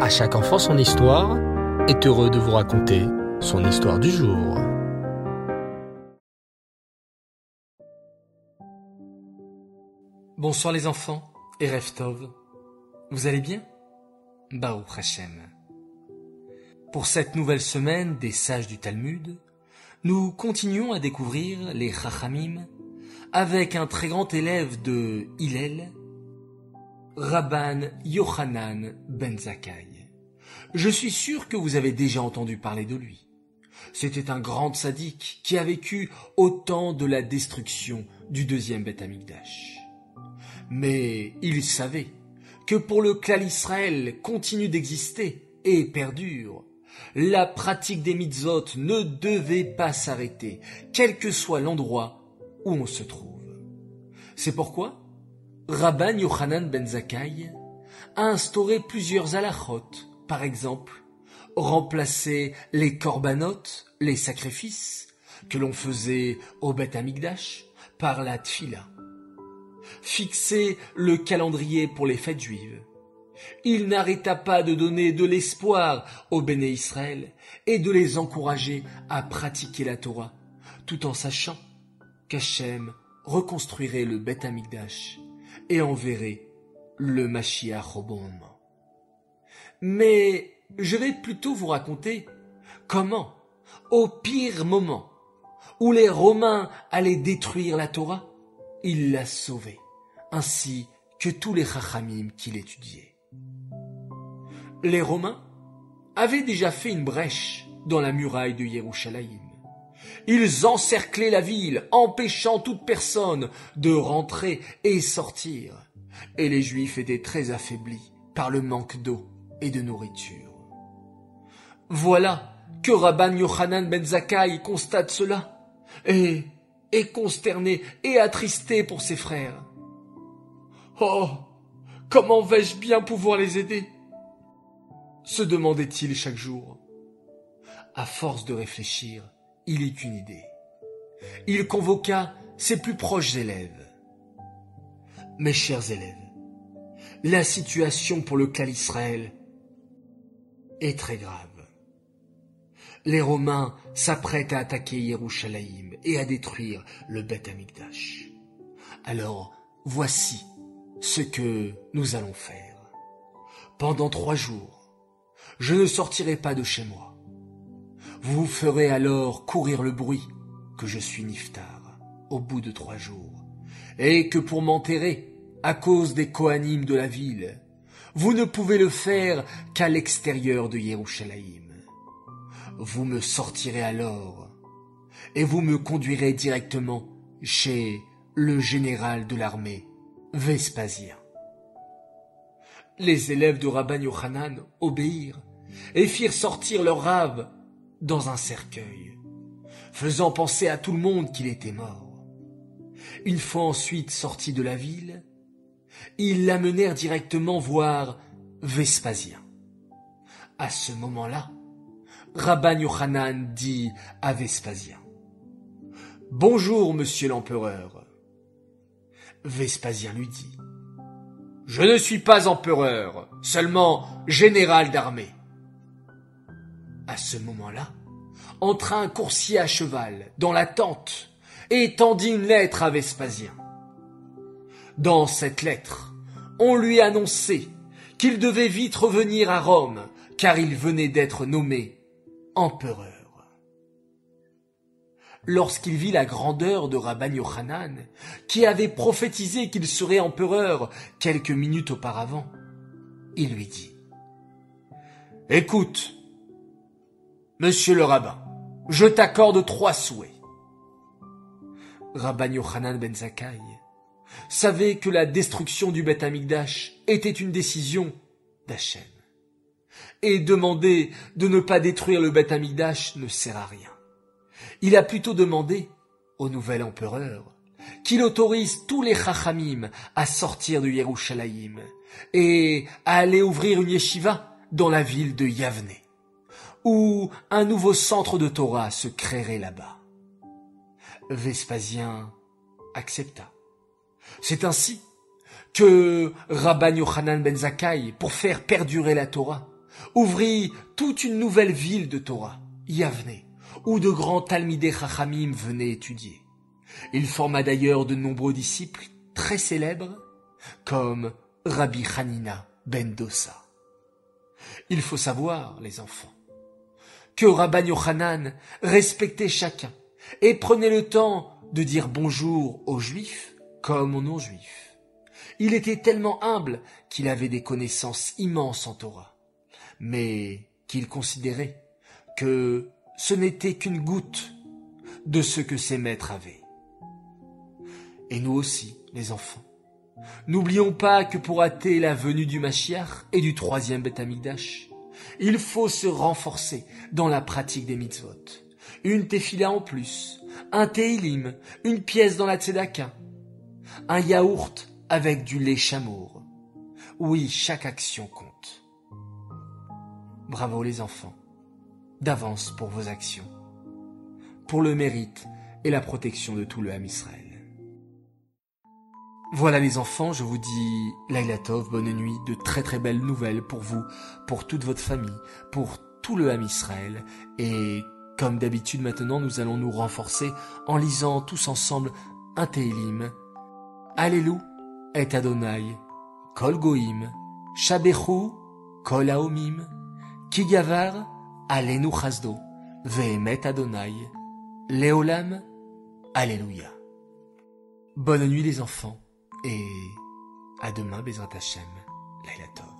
À chaque enfant son histoire est heureux de vous raconter son histoire du jour. Bonsoir les enfants et. Vous allez bien? Baruch Hashem. Pour cette nouvelle semaine des sages du Talmud, nous continuons à découvrir les Chachamim avec un très grand élève de Hillel, Rabban Yochanan Ben Zakkai. Je suis sûr que vous avez déjà entendu parler de lui. C'était un grand sadique qui a vécu au temps de la destruction du deuxième Beth Amikdash. Mais il savait que pour le clan Israël continue d'exister et perdure, la pratique des mitzvot ne devait pas s'arrêter, quel que soit l'endroit où on se trouve. C'est pourquoi Rabban Yochanan ben Zakkai a instauré plusieurs halachot, par exemple, remplacer les corbanotes, les sacrifices, que l'on faisait au Beth Amikdash, par la tfila. Fixer le calendrier pour les fêtes juives, il n'arrêta pas de donner de l'espoir aux béné Israël et de les encourager à pratiquer la Torah, tout en sachant qu'Hachem reconstruirait le Beth Amikdash et enverrait le Mashiach au bon. Mais je vais plutôt vous raconter comment, au pire moment, où les Romains allaient détruire la Torah, il l'a sauvée, ainsi que tous les Chachamim qui l'étudiaient les Romains avaient déjà fait une brèche dans la muraille de Yerushalayim. Ils encerclaient la ville, empêchant toute personne de rentrer et sortir. Et les Juifs étaient très affaiblis par le manque d'eau et de nourriture. Voilà que Rabban Yochanan ben Zakkai constate cela, et est consterné et attristé pour ses frères. Oh, comment vais-je bien pouvoir les aider? se demandait-il chaque jour. À force de réfléchir, il eut une idée. Il convoqua ses plus proches élèves. Mes chers élèves, la situation pour le clan Israël est très grave. Les Romains s'apprêtent à attaquer Yerushalayim et à détruire le Beth Amikdash. Alors, voici ce que nous allons faire. Pendant trois jours, je ne sortirai pas de chez moi. Vous ferez alors courir le bruit que je suis Niftar au bout de trois jours, et que pour m'enterrer, à cause des Kohanim de la ville, vous ne pouvez le faire qu'à l'extérieur de Yerushalayim. Vous me sortirez alors, et vous me conduirez directement chez le général de l'armée, Vespasien. Les élèves de Rabban Yochanan obéirent et firent sortir leur rave dans un cercueil, faisant penser à tout le monde qu'il était mort. Une fois ensuite sortis de la ville, ils l'amenèrent directement voir Vespasien. À ce moment-là, Rabban Yochanan dit à Vespasien Bonjour, monsieur l'empereur. Vespasien lui dit je ne suis pas empereur, seulement général d'armée. À ce moment-là, entra un coursier à cheval dans la tente et tendit une lettre à Vespasien. Dans cette lettre, on lui annonçait qu'il devait vite revenir à Rome, car il venait d'être nommé empereur lorsqu'il vit la grandeur de Rabban Yochanan, qui avait prophétisé qu'il serait empereur quelques minutes auparavant, il lui dit Écoute, monsieur le rabbin, je t'accorde trois souhaits. Rabban Yochanan ben Zakkai savait que la destruction du Beth Amikdash était une décision d'Hachem. Et demander de ne pas détruire le Beth Amikdash ne sert à rien. Il a plutôt demandé au nouvel empereur qu'il autorise tous les chachamim à sortir de Yerushalayim et à aller ouvrir une yeshiva dans la ville de Yavne, où un nouveau centre de Torah se créerait là-bas. Vespasien accepta. C'est ainsi que Rabban Yochanan ben Zakkai, pour faire perdurer la Torah, ouvrit toute une nouvelle ville de Torah, Yavne, où de grands Talmidei Chachamim venaient étudier. Il forma d'ailleurs de nombreux disciples très célèbres, comme Rabbi Hanina ben Dossa. Il faut savoir, les enfants, que Rabban Yochanan respectait chacun et prenait le temps de dire bonjour aux juifs comme aux non-juifs. Il était tellement humble qu'il avait des connaissances immenses en Torah, mais qu'il considérait que ce n'était qu'une goutte de ce que ses maîtres avaient. Et nous aussi, les enfants. N'oublions pas que pour hâter la venue du Mashiach et du troisième Beth il faut se renforcer dans la pratique des mitzvot. Une tefila en plus, un teilim, une pièce dans la tzedaka, un yaourt avec du lait chamour. Oui, chaque action compte. Bravo les enfants, d'avance pour vos actions, pour le mérite et la protection de tout le Ham Israël. Voilà les enfants, je vous dis Laila Tov, bonne nuit, de très très belles nouvelles pour vous, pour toute votre famille, pour tout le Ham Israël. Et comme d'habitude maintenant, nous allons nous renforcer en lisant tous ensemble un Tehillim. Alléluia et Adonai, Kol Goim, Shabechu, Kol Aomim, Kigavar, Alenu Chazdo, Vehemet Adonai, Leolam, Alléluia. Bonne nuit les enfants et à demain Bezrat Hashem, Laila.